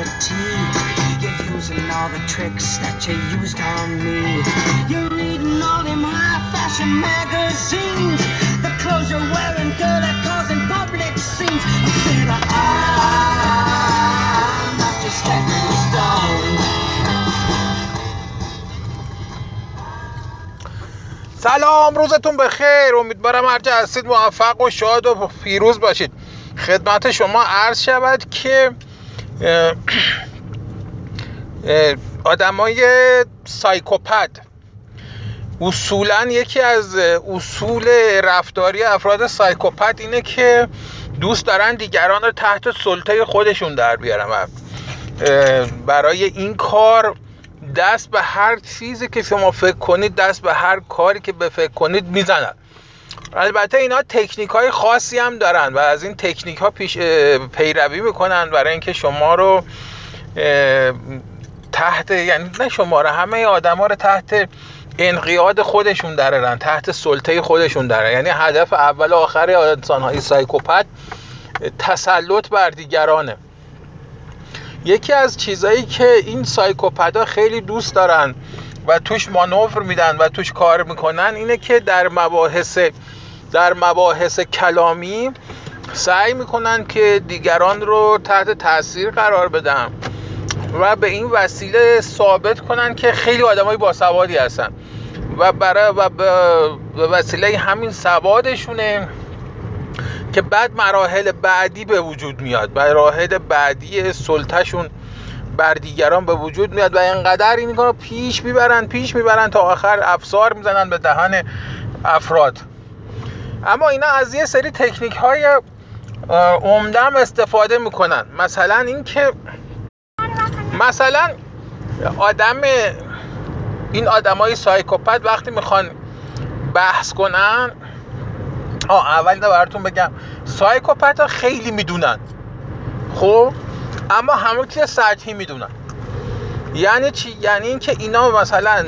You're using all the tricks that you used on me. You're reading all them high fashion magazines. The clothes you're wearing, girl, are causing public scenes. I said, I'm. سلام روزتون بخیر امیدوارم هر جا هستید موفق و شاد و پیروز باشید خدمت شما عرض شود که آدمای سایکوپد اصولا یکی از اصول رفتاری افراد سایکوپد اینه که دوست دارن دیگران رو تحت سلطه خودشون در بیارن برای این کار دست به هر چیزی که شما فکر کنید دست به هر کاری که به فکر کنید می‌زنن. البته اینا تکنیک های خاصی هم دارن و از این تکنیک ها پیش پیروی می‌کنن برای اینکه شما رو تحت یعنی نه شما رو همه آدما رو تحت انقیاد خودشون درارن تحت سلطه خودشون درارن. یعنی هدف اول و آخر انسان های سایکوپت تسلط بر دیگرانه. یکی از چیزهایی که این سایکوپدا خیلی دوست دارن و توش مانور میدن و توش کار می‌کنن اینه که در مباحث در مباحث کلامی سعی می‌کنن که دیگران رو تحت تاثیر قرار بدن و به این وسیله ثابت کنن که خیلی آدمای باسوادی هستن و برای و به وسیله همین سوادشونه که بعد مراحل بعدی به وجود میاد. مراحل بعدی سلطهشون بر دیگران به وجود میاد و اینقدر این رو پیش می‌برن پیش می‌برن تا آخر افسار می‌زنن به دهن افراد. اما اینا از یه سری تکنیک های عمدم استفاده می‌کنن. مثلا اینکه مثلا آدم این آدمای سایکوپت وقتی می‌خوان بحث کنن آه اول اینو براتون بگم. سایکوپت ها خیلی می‌دونن. خب؟ اما همه چیز سطحی می‌دونن. یعنی چی؟ یعنی اینکه اینا مثلا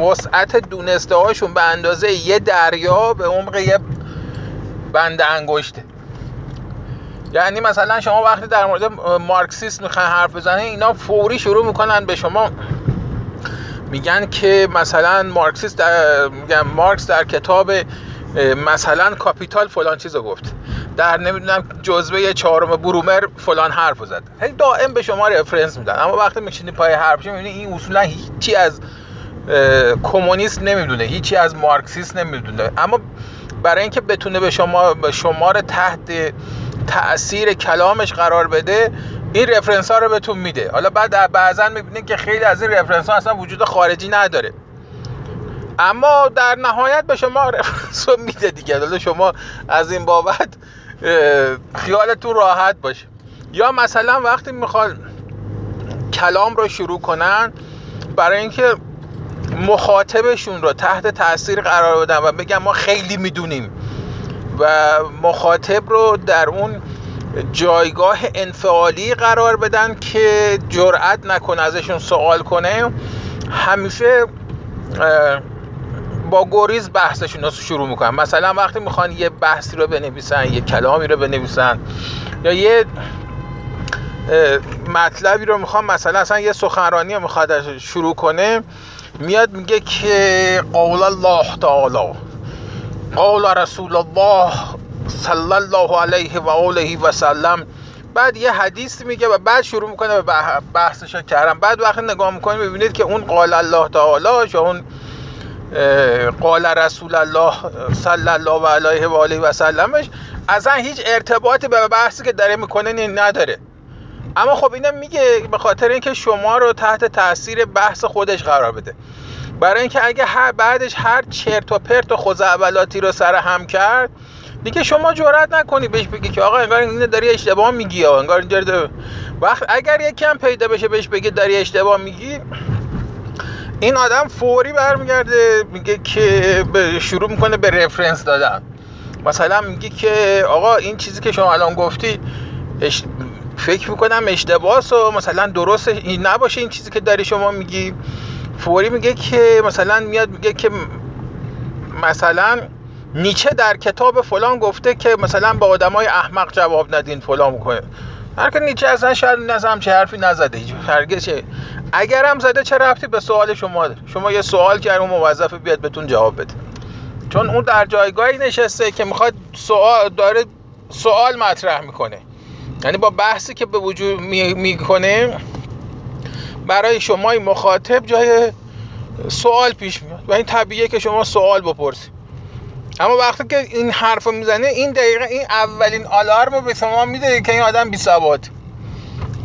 وسعت دونسته هاشون به اندازه یه دریا به عمق یه بند انگشته. یعنی مثلا شما وقتی در مورد مارکسیسم می‌خواین حرف بزنید اینا فوری شروع می‌کنن به شما میگن که مثلا مارکسیست در میگن مارکس در کتاب مثلا کاپیتال فلان چیزو گفت. در نمی‌دونم جزوه چهارم برومر فلان حرف زد. هی دائم به شما رفرنس میدن. اما وقتی میشینی پای حرفش می‌بینی این اصولا هیچی از کمونیست نمی‌دونه هیچی از مارکسیست نمی‌دونه. اما برای اینکه بتونه به شما به شما رو تحت تاثیر کلامش قرار بده این رفرنس ها رو بهتون میده. حالا بعد بعضا می‌بینید که خیلی از این رفرنس ها اصلا وجود خارجی نداره. اما در نهایت به شما رفرنس رو میده دیگه. حالا شما از این بابت خیالتون راحت باشه. یا مثلا وقتی می‌خوان کلام رو شروع کنن برای اینکه مخاطبشون رو تحت تاثیر قرار بدن و بگن ما خیلی می‌دونیم. و مخاطب رو در اون جایگاه انفعالی قرار بدن که جرأت نکنه ازشون سوال کنه. همیشه با گریز بحثشون رو شروع می‌کنن. مثلا وقتی می‌خوان یه بحثی رو بنویسن یه کلامی رو بنویسن یا یه مطلبی رو می‌خوام مثلا اصلا یه سخنرانی رو می‌خواد شروع کنه میاد میگه که قول الله تعالی قول رسول الله صلی الله علیه و آله و سلم. بعد یه حدیث میگه و بعد شروع می‌کنه به بحثش کردن. بعد وقتی نگاه می‌کنید ببینید که اون قال الله تعالی یا اون قال رسول الله صلی الله علیه و آله و سلمش اصلا هیچ ارتباطی به بحثی که داره می‌کنه نداره. اما خب اینم میگه به خاطر اینکه شما رو تحت تاثیر بحث خودش قرار بده برای اینکه اگه هر بعدش هر چرت و پرت و خزعبلاتی رو سر هم کرد دیگه شما جرئت نکنی بهش بگی که آقا انگار اینو داری اشتباه میگی یا انگار اینجوری وقت اگر یکی هم پیدا بشه بهش بگی داری اشتباه میگی این آدم فوری برمیگرده میگه که شروع می‌کنه به رفرنس دادن مثلا میگه که آقا این چیزی که شما الان گفتی. فکر می‌کنم اشتباس و مثلا درست نباشه این چیزی که داری شما میگی. فوری میگه که مثلا میاد میگه که مثلا نیچه در کتاب فلان گفته که مثلا به آدمای احمق جواب ندین فلان می‌کنه هر که نیچه اصلا شاید این چه حرفی نزده هیچ چه اگر هم زده چه رفتی به سوال شما؟ شما یه سوال کرد اون موظف بیاد بهتون جواب بده. چون اون در جایگاهی نشسته که می‌خواد سوال داره سوال مطرح می‌کنه. یعنی با بحثی که به وجود می‌کنه برای شما مخاطب جای سوال پیش میاد و این طبیعیه که شما سوال بپرسید. اما وقتی که این حرف رو می‌زنه این دقیقه این اولین آلارم رو به شما میده که این آدم بی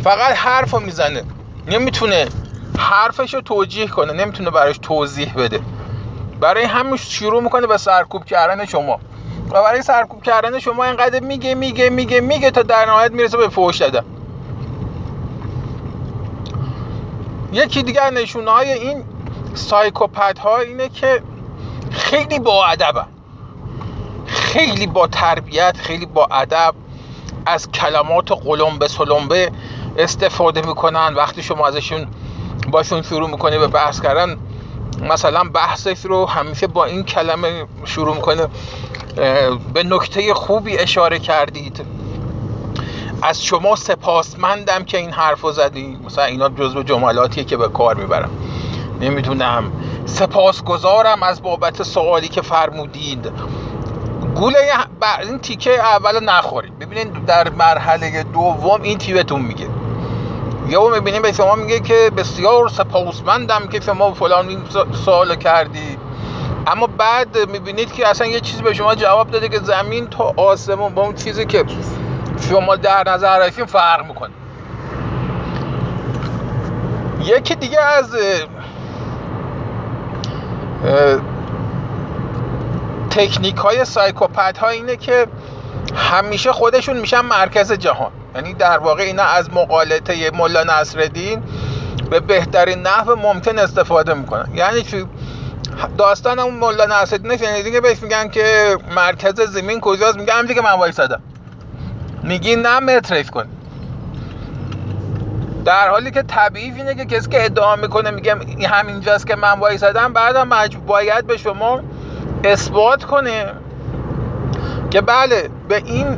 فقط حرف رو می‌زنه. نمی‌تونه حرفش رو توجیه کنه نمی‌تونه براش توضیح بده. برای همین شروع می‌کنه به سرکوب کردن شما. و برای سرکوب کردن شما اینقدر میگه میگه میگه میگه تا در نهایت می‌رسه به فوش دادن. یکی دیگر نشونه های این سایکوپت ها اینه که خیلی با ادبن خیلی با تربیت خیلی با ادب از کلمات قلمبه سلمبه استفاده می‌کنن. وقتی شما ازشون باشون شروع می‌کنی به بحث کردن مثلا بحثش رو همیشه با این کلمه شروع می‌کنه به نکته خوبی اشاره کردید. از شما سپاسمندم که این حرف رو زدی. مثلا اینا جزو جملاتیه که به کار می‌برم. نمی‌دونم. سپاسگزارم از بابت سوالی که فرمودید. گوله این تیکه اول نخورید. ببینید در مرحله دوم این تیبتون میگه. یا می‌بینیم به شما میگه که بسیار سپاسمندم که شما فلان سوال کردی. اما بعد می‌بینید که اصلا یه چیزی به شما جواب داده که زمین تا آسمون با اون چیزی که شما در نظر داشتین فرق می‌کنه. یکی دیگه از تکنیک های سایکوپت ها اینه که همیشه خودشون میشن مرکز جهان. یعنی در واقع اینا از مقالطه ملا نصرالدین به بهترین نحو ممکن استفاده می‌کنن. یعنی چی؟ داستان اون ملا نصرالدین شنیدین که بهش میگن که مرکز زمین کجاست؟ میگه همینجا که من وایسادم. میگی نه متریف کن. در حالی که طبیعی اینه که کسی که ادعا می‌کنه میگه همینجاست که من وایسادم بعدم باید به شما اثبات کنه که بله به این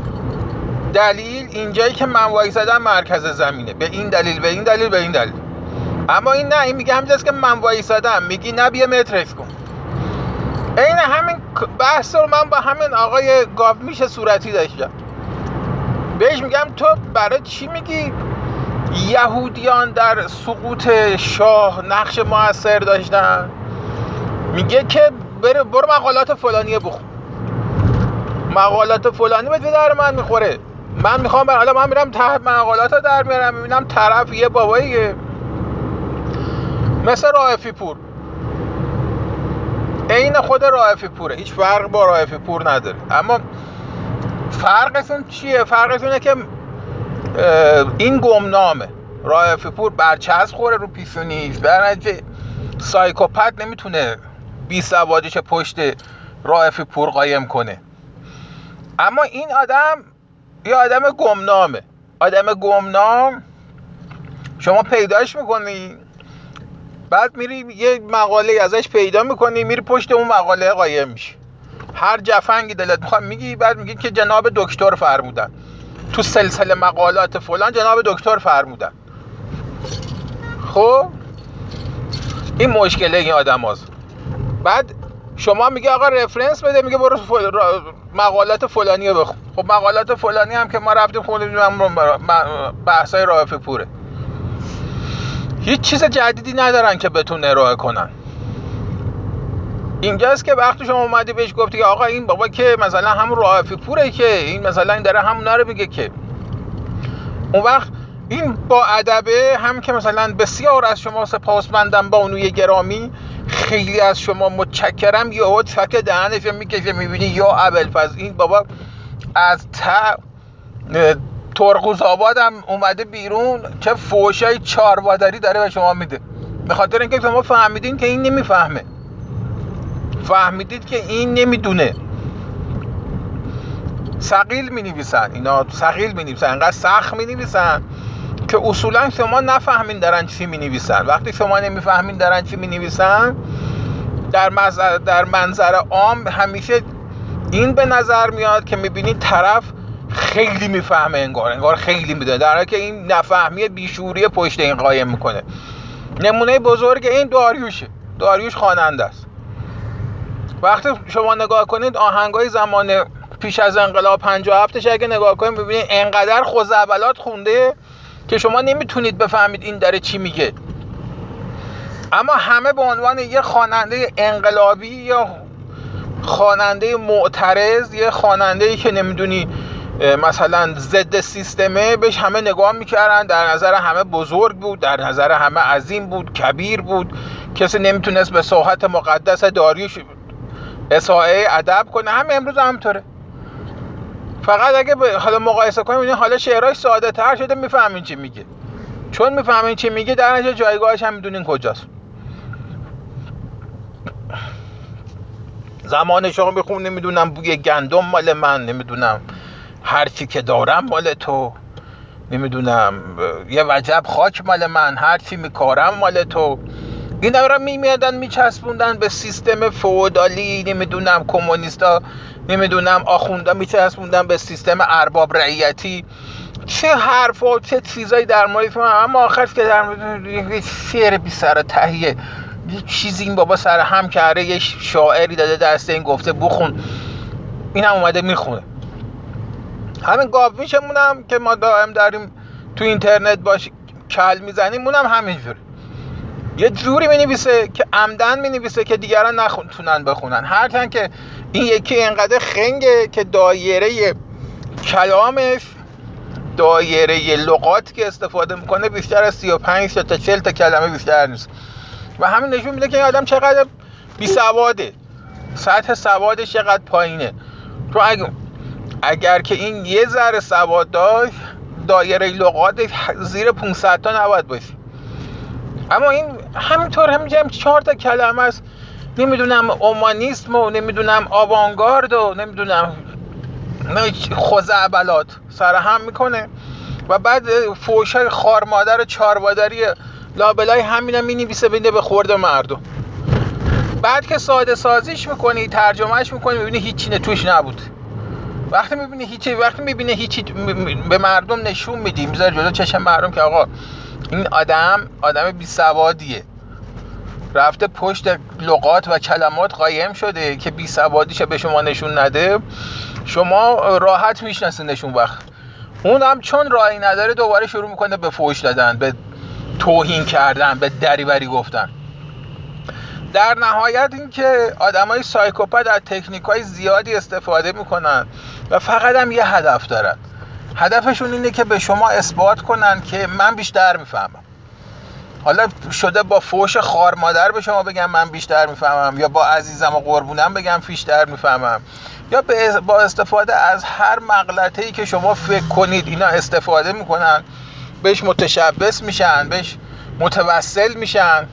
دلیل اینجایی که من وایسادم مرکز زمینه. به این دلیل به این دلیل به این دلیل. اما این نه این میگه همینجاست که من وایسادم میگی نه بیا مترش کن. این همین بحث رو من با همین آقای گاو میشه صورتی داشتم بهش میگم تو برای چی میگی یهودیان در سقوط شاه نقش موثر داشتن؟ میگه که بره برو مقالات فلانی بخون. مقالات فلانی به در من می‌خوره. من می‌خوام حالا من میرم ته مقالات در میارم می‌بینم طرف یه باباییه. مثل رائفی پور. عین خود رائفی پوره هیچ فرق با رائفی پور نداره. اما فرقشون چیه؟ فرقشونه که این گمنامه رائفی پور برچسب خوره رو پیشونیش در نتیجه سایکوپت نمی‌تونه بی سوادش پشت رائفی پور قایم کنه. اما این آدم یه آدم گمنامه. آدم گمنام. شما پیداش می‌کنی. بعد میری یه مقاله ازش پیدا می‌کنی میری پشت اون مقاله قایم میشی. هر جفنگی دلت می‌خواد میگی بعد میگی که جناب دکتر فرمودن. تو سلسله مقالات فلان جناب دکتر فرمودن. خب؟ این مشکله این آدم هست. بعد شما میگه آقا رفرنس بده میگه برو مقالات فلانی بخون. خب مقالات فلانی هم که ما رفتیم خوندیم بحثای رائف پوره. هیچ چیز جدیدی ندارن که بتون ارائه کنن. اینجاست که وقتی شما اومدی بهش گفتی که آقا این بابا که مثلا همون رائف پوره که این مثلا این داره همونا رو میگه که. اون وقت این با ادبه هم که مثلا بسیار از شما سپاسمندم با اونوی گرامی خیلی از شما متشکرم. یا چک دهنش می‌کشه می‌بینی یا ابلفز این بابا از تا ترقوز آباد هم اومده بیرون. چه فوشای چاروادری داره به شما میده. به خاطر اینکه شما فهمیدین که این نمی‌فهمه. فهمیدید که این نمی‌دونه. سقیل می نویسن اینا سقیل می نویسن انقدر سخت می نویسن که اصولا شما نفهمین دارن چی می نویسن وقتی شما نمی‌فهمین دارن چی می نویسن در, در منظر عام همیشه این به نظر میاد که می‌بینید طرف خیلی می‌فهمه انگار انگار خیلی می‌دونه. در حالی که این نفهمی بیشوری پشت این قایم می‌کنه. نمونه بزرگ این داریوشه. داریوش خواننده است. وقتی شما نگاه کنید آهنگای زمان پیش از انقلاب 57 اگه نگاه کنید ببینید انقدر خوزعبلات خونده که شما نمی‌تونید بفهمید این داره چی میگه. اما همه به عنوان یه خواننده انقلابی یا خواننده معترض یه خواننده که نمی‌دونی مثلا ضد سیستمه بهش همه نگاه می‌کردن. در نظر همه بزرگ بود در نظر همه عظیم بود کبیر بود. کسی نمی‌تونست به صحت مقدس داریوش اصحای ادب کنه. همه امروز همطوره فقط اگه حالا مقایسه کنیم حالا شعراش ساده تر شده می‌فهمین چی میگه. چون می‌فهمین چی میگه در نتیجه جایگاهش هم می‌دونین کجاست. زمان شما بخون نمی‌دونم بوی گندم مال من نمی‌دونم هرچی که دارم مال تو نمی‌دونم یه وجب خاک مال من هرچی میکارم مال تو. این را میمیادن میچسبوندن به سیستم فودالی نمی‌دونم کمونیستا نمی‌دونم آخوندا میچسبوندن به سیستم ارباب رعیتی. چه حرفا چه چیزایی در مورد اما آخر که در مورد شعر بی سر تهیه. یه چیزی این بابا سر هم کرده یه شاعری داده دست این گفته بخون. این هم اومده می‌خونه. همین گاب میشمونم که ما دائم داریم تو اینترنت باش کل می‌زنیم اونم همینجوری یه جوری می‌نویسه که عمدن می‌نویسه که دیگران نتونن بخونن. هرچند که این یکی انقدر خنگه که دایره کلامش دایره لغات که استفاده می‌کنه بیشتر از 35 تا 40 تا کلمه بیشتر نیست. و همین نشون میده که این آدم چقدر بی سواده سطح سوادش چقدر پایینه. تو اگر, اگر که این یه ذره سواد داشت دایره لغات زیر 500 تا نباید باشه. اما این همینطور هم چهار تا کلمه است. نمی‌دونم اومانیسم و نمی‌دونم آوانگارد و نمی‌دونم خوزعبلات سر هم می‌کنه. و بعد فوشای خار مادر و چارمادری لابلای همینم می نویسه بینه به خورد مردم. بعد که ساده سازیش می‌کنی ترجمهش می‌کنی می‌بینی هیچی توش نبود. وقتی می‌بینی هیچی وقتی می‌بینی هیچی به مردم نشون میدی. می‌ذاری جلو چشم مردم که آقا این آدم آدم بی سوادیه. رفته پشت لغات و کلمات قایم شده که بی سوادیش به شما نشون نده. شما راحت میشناسینشون وقت. اون هم چون راهی نداره دوباره شروع می‌کنه به فوش دادن به توهین کردن به دریوری گفتن. در نهایت اینکه آدمای سایکوپت از تکنیک های زیادی استفاده می‌کنن و فقط هم یه هدف دارن. هدفشون اینه که به شما اثبات کنن که من بیشتر می‌فهمم. حالا شده با فوش خار مادر به شما بگم من بیشتر می‌فهمم یا با عزیزم و قربونم بگم بیشتر می‌فهمم. یا با استفاده از هر مغلطه ای که شما فکر کنید اینا استفاده می‌کنن بهش متشبس میشن بهش متوسل میشن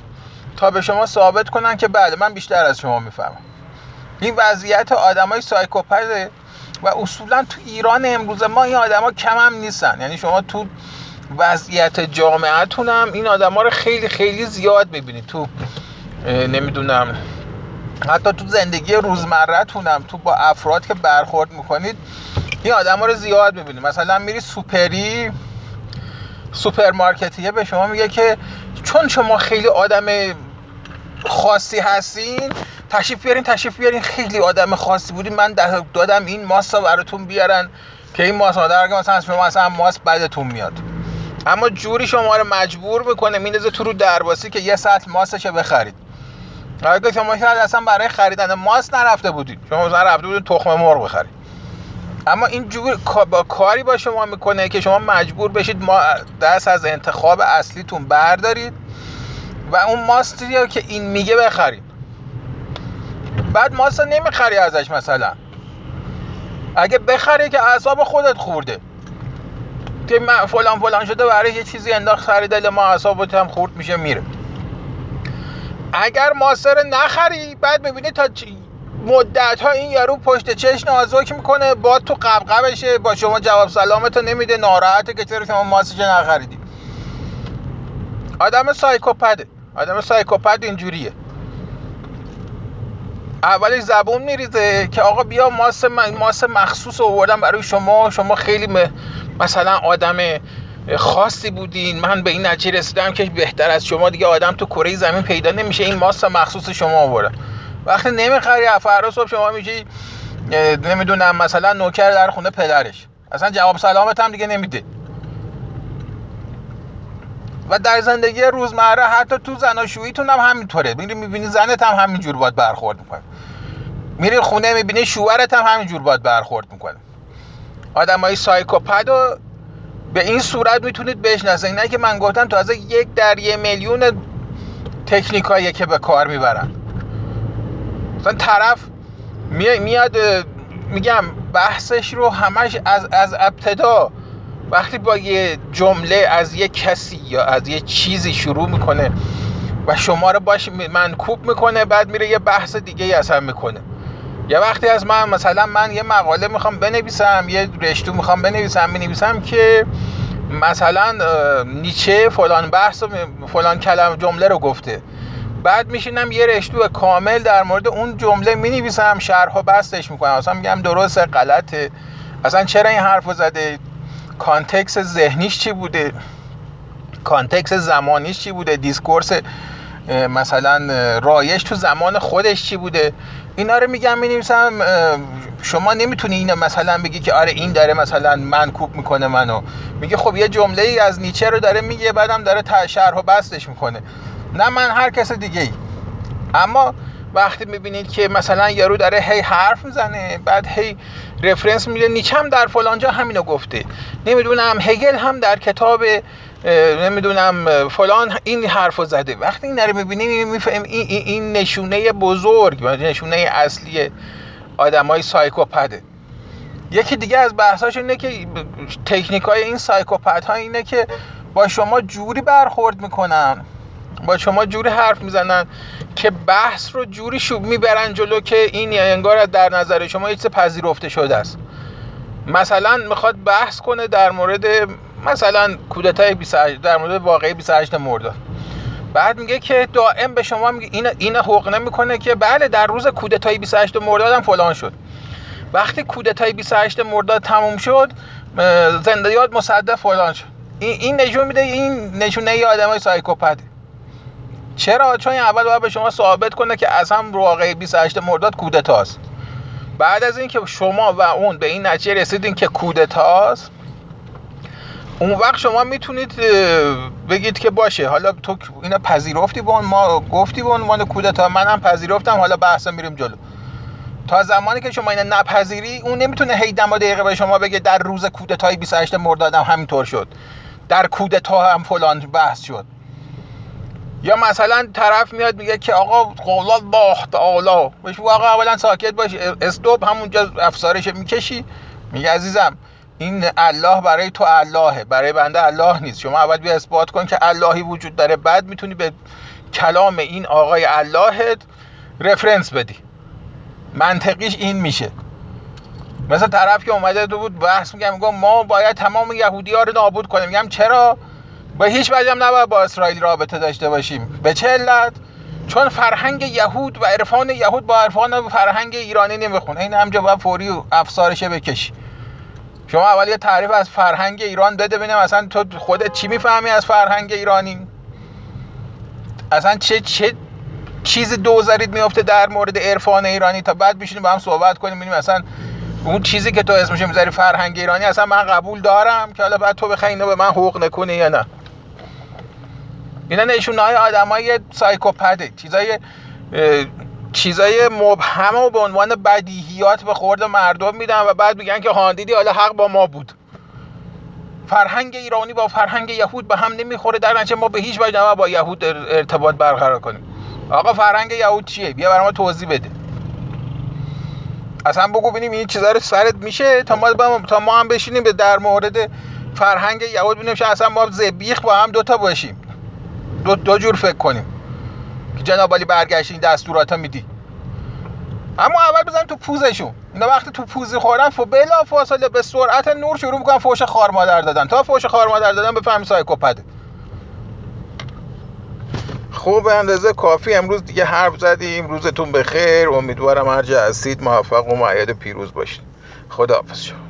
تا به شما ثابت کنن که بله من بیشتر از شما می‌فهمم. این وضعیت آدمای سایکوپته و اصولا تو ایران امروز ما این آدما کم هم نیستن. یعنی شما تو وضعیت جامعتون هم این آدما رو خیلی خیلی زیاد می‌بینید. تو نمی‌دونم حتی تو زندگی روزمرهتون هم تو با افراد که برخورد می‌کنید این آدم رو زیاد می‌بینید. مثلا میری سوپری سوپرمارکتیه به شما میگه که چون شما خیلی آدم خاصی هستین تشریف بیارین تشریف بیارین. خیلی آدم خاصی بودین من دادم این ماست براتون بیارن که این ماست در مثلا شما مثلا ماست بعدتون میاد. اما جوری شما رو مجبور می‌کنه میندازه تو رو درباسی که یه ساعت ماستش بخرید. اگه شما شاید اصلا برای خریدن ماست نرفته بودید. شما مثلا رفته بودید تخم مرغ بخرید. اما این جور با کاری با شما می‌کنه که شما مجبور بشید ما دست از انتخاب اصلیتون بردارید و اون ماستی که این میگه بخرید. بعد ماست نمی‌خری ازش مثلا. اگه بخری که اعصاب خودت خورده. که فلان فلان شده برای یه چیزی انداخت سر دل ما اعصابت هم خورد میشه میره. اگر ماسر نخری بعد می‌بینی تا مدت ها این یارو پشت چش نازک می‌کنه با تو قبقبشه با شما جواب سلامتو نمیده ناراحته که چرا شما ماسش نخریدی. آدم سایکوپده آدم سایکوپد اینجوریه. اولش زبون میریزه که آقا بیا ماس ماس مخصوص آوردم برای شما شما خیلی مثلا آدم خاصی بودین. من به این نتیجه رسیدم که بهتر از شما دیگه آدم تو کره زمین پیدا نمیشه این ماست مخصوص شما آوردم وقتی نمی‌خری فردا صبح شما میشی نمی‌دونم مثلا نوکر در خونه پدرش. اصلا جواب سلامت هم دیگه نمیده. و در زندگی روزمره حتی تو زناشوییتون هم همینطوره. میری می‌بینی زنت هم همینجور باید برخورد می‌کنه. میری خونه می‌بینی شوهرت هم همینجور باید برخورد می‌کنه. آدم های سایکوپد و به این صورت می‌تونید بشناسید نه که من گفتم تازه یک در یه میلیون تکنیکایی که به کار می‌برن. مثلا طرف میاد میگم بحثش رو همش از از ابتدا وقتی با یه جمله از یه کسی یا از یه چیزی شروع می‌کنه و شما رو باش منکوب می‌کنه بعد میره یه بحث دیگه ای اصلا می‌کنه. یه وقتی از من مثلا من یه مقاله می‌خوام بنویسم یه رشتو می‌خوام بنویسم بنویسم که مثلا نیچه فلان بحث و فلان کلم جمله رو گفته. بعد میشینم یه رشتو کامل در مورد اون جمله می‌نویسم شرح و بسطش می‌کنم. اصلا میگم درسته غلطه. اصلا چرا این حرف زده؟ context ذهنیش چی بوده؟ context زمانیش چی بوده؟ discourse مثلا رایش تو زمان خودش چی بوده؟ اینا رو میگم می‌نویسم شما نمی‌تونی اینو مثلا بگی که آره این داره مثلا منکوب می‌کنه منو. میگه خب یه جمله ای از نیچه رو داره میگه بعدم داره شرح و بستش می‌کنه. نه من هر کس دیگه ای اما وقتی می‌بینید که مثلا یارو داره هی حرف می‌زنه بعد هی رفرنس میده هم در فلانجا همینو گفته. نمی‌دونم هگل هم در کتاب نمی‌دونم فلان این حرفو زده. وقتی این رو می‌بینیم می‌فهمیم این, این نشونه بزرگ نشونه اصلی آدمای سایکوپده یکی دیگه از بحثاش اینه که تکنیک های این سایکوپت ها اینه که با شما جوری برخورد می‌کنن با شما جوری حرف می‌زنن که بحث رو جوری شوب می‌برن جلو که این انگار در نظر شما یک پذیرفته شده است. مثلا می‌خواد بحث کنه در مورد مثلا کودتای 28 در مورد واقعی 28 مرداد بعد میگه که دائم به شما میگه این این حقنه می‌کنه که بله در روز کودتای 28 مرداد هم فلان شد. وقتی کودتای 28 مرداد تموم شد زنده یاد مصدق فلان شد. این این نشون میده این نشونه ای آدمای سایکوپته چرا؟ چون اول باید به شما ثابت کنه که از هم واقعی 28 مرداد کودتاست. بعد از اینکه شما و اون به این نتیجه رسیدین که کودتاست اون وقت شما می‌تونید بگید که باشه. حالا تو اینا پذیرفتی با ما گفتی به عنوان کودتا منم پذیرفتم حالا بحثا میریم جلو. تا زمانی که شما اینو نپذیری اون نمی‌تونه هی دم دقیقه به شما بگه در روز کودتای 28 مرداد هم همینطور شد. در کودتا هم فلان بحث شد. یا مثلا طرف میاد میگه که آقا قول الله تعالی. بهش آقا اولا ساکت باش استوب همونجا افسارش می‌کشی. میگه عزیزم این الله برای تو اللهه برای بنده الله نیست. شما اول بیا اثبات کن که اللهی وجود داره بعد می‌تونی به کلام این آقای اللهت رفرنس بدی. منطقیش این میشه. مثل طرف که اومده تو بود بحث میگم میگم ما باید تمام یهودی ها رو نابود کنیم. میگم چرا؟ با هیچ وجه هم نباید با اسرائیل رابطه داشته باشیم. به چه علت؟ چون فرهنگ یهود و عرفان یهود با عرفان فرهنگ ایرانی نمی‌خونه این همجا باید فوری افسارشه بکشی. شما اول یه تعریف از فرهنگ ایران بده ببینم اصلا تو خودت چی می‌فهمی از فرهنگ ایرانی؟ اصلا چه چه چیز دوزارید میفته در مورد عرفان ایرانی؟ تا بعد بشینیم با هم صحبت کنیم ببینیم اصلا اون چیزی که تو اسمش می‌ذاری فرهنگ ایرانی اصلا من قبول دارم که حالا بعد تو بخوای اینو به من حقوق نکنی یا نه. اینا نشونه های آدم های سایکوپده چیزای چیزای مبهم و به عنوان بدیهیات به خورد مردم میدن و بعد میگن که هاندیدی حالا حق با ما بود. فرهنگ ایرانی با فرهنگ یهود به هم نمی‌خوره. در نتیجه ما به هیچ وجه با یهود ارتباط برقرار کنیم. آقا فرهنگ یهود چیه؟ بیا برای ما توضیح بده. اصلا بگو ببینیم این چیزا رو سرت میشه؟ تا ما تا ما هم بشینیم به در مورد فرهنگ یهود ببینیم. اصلا ما زبیخ با هم دوتا باشیم. دو, دو جور فکر کنیم. که جناب علی برگشت دستورات میدی. اما اول بزنیم تو پوزشون اینا وقتی تو پوزی خوردن فو بلا فاصله به سرعت نور شروع می‌کنن فوش خار مادر دادن. تا فوش خار مادر دادن بفهمی سایکوپده خب به اندازه کافی. امروز دیگه حرف زدیم. روزتون بخیر. امیدوارم هر جا هستید موفق و معید پیروز باشید خداحافظ شما.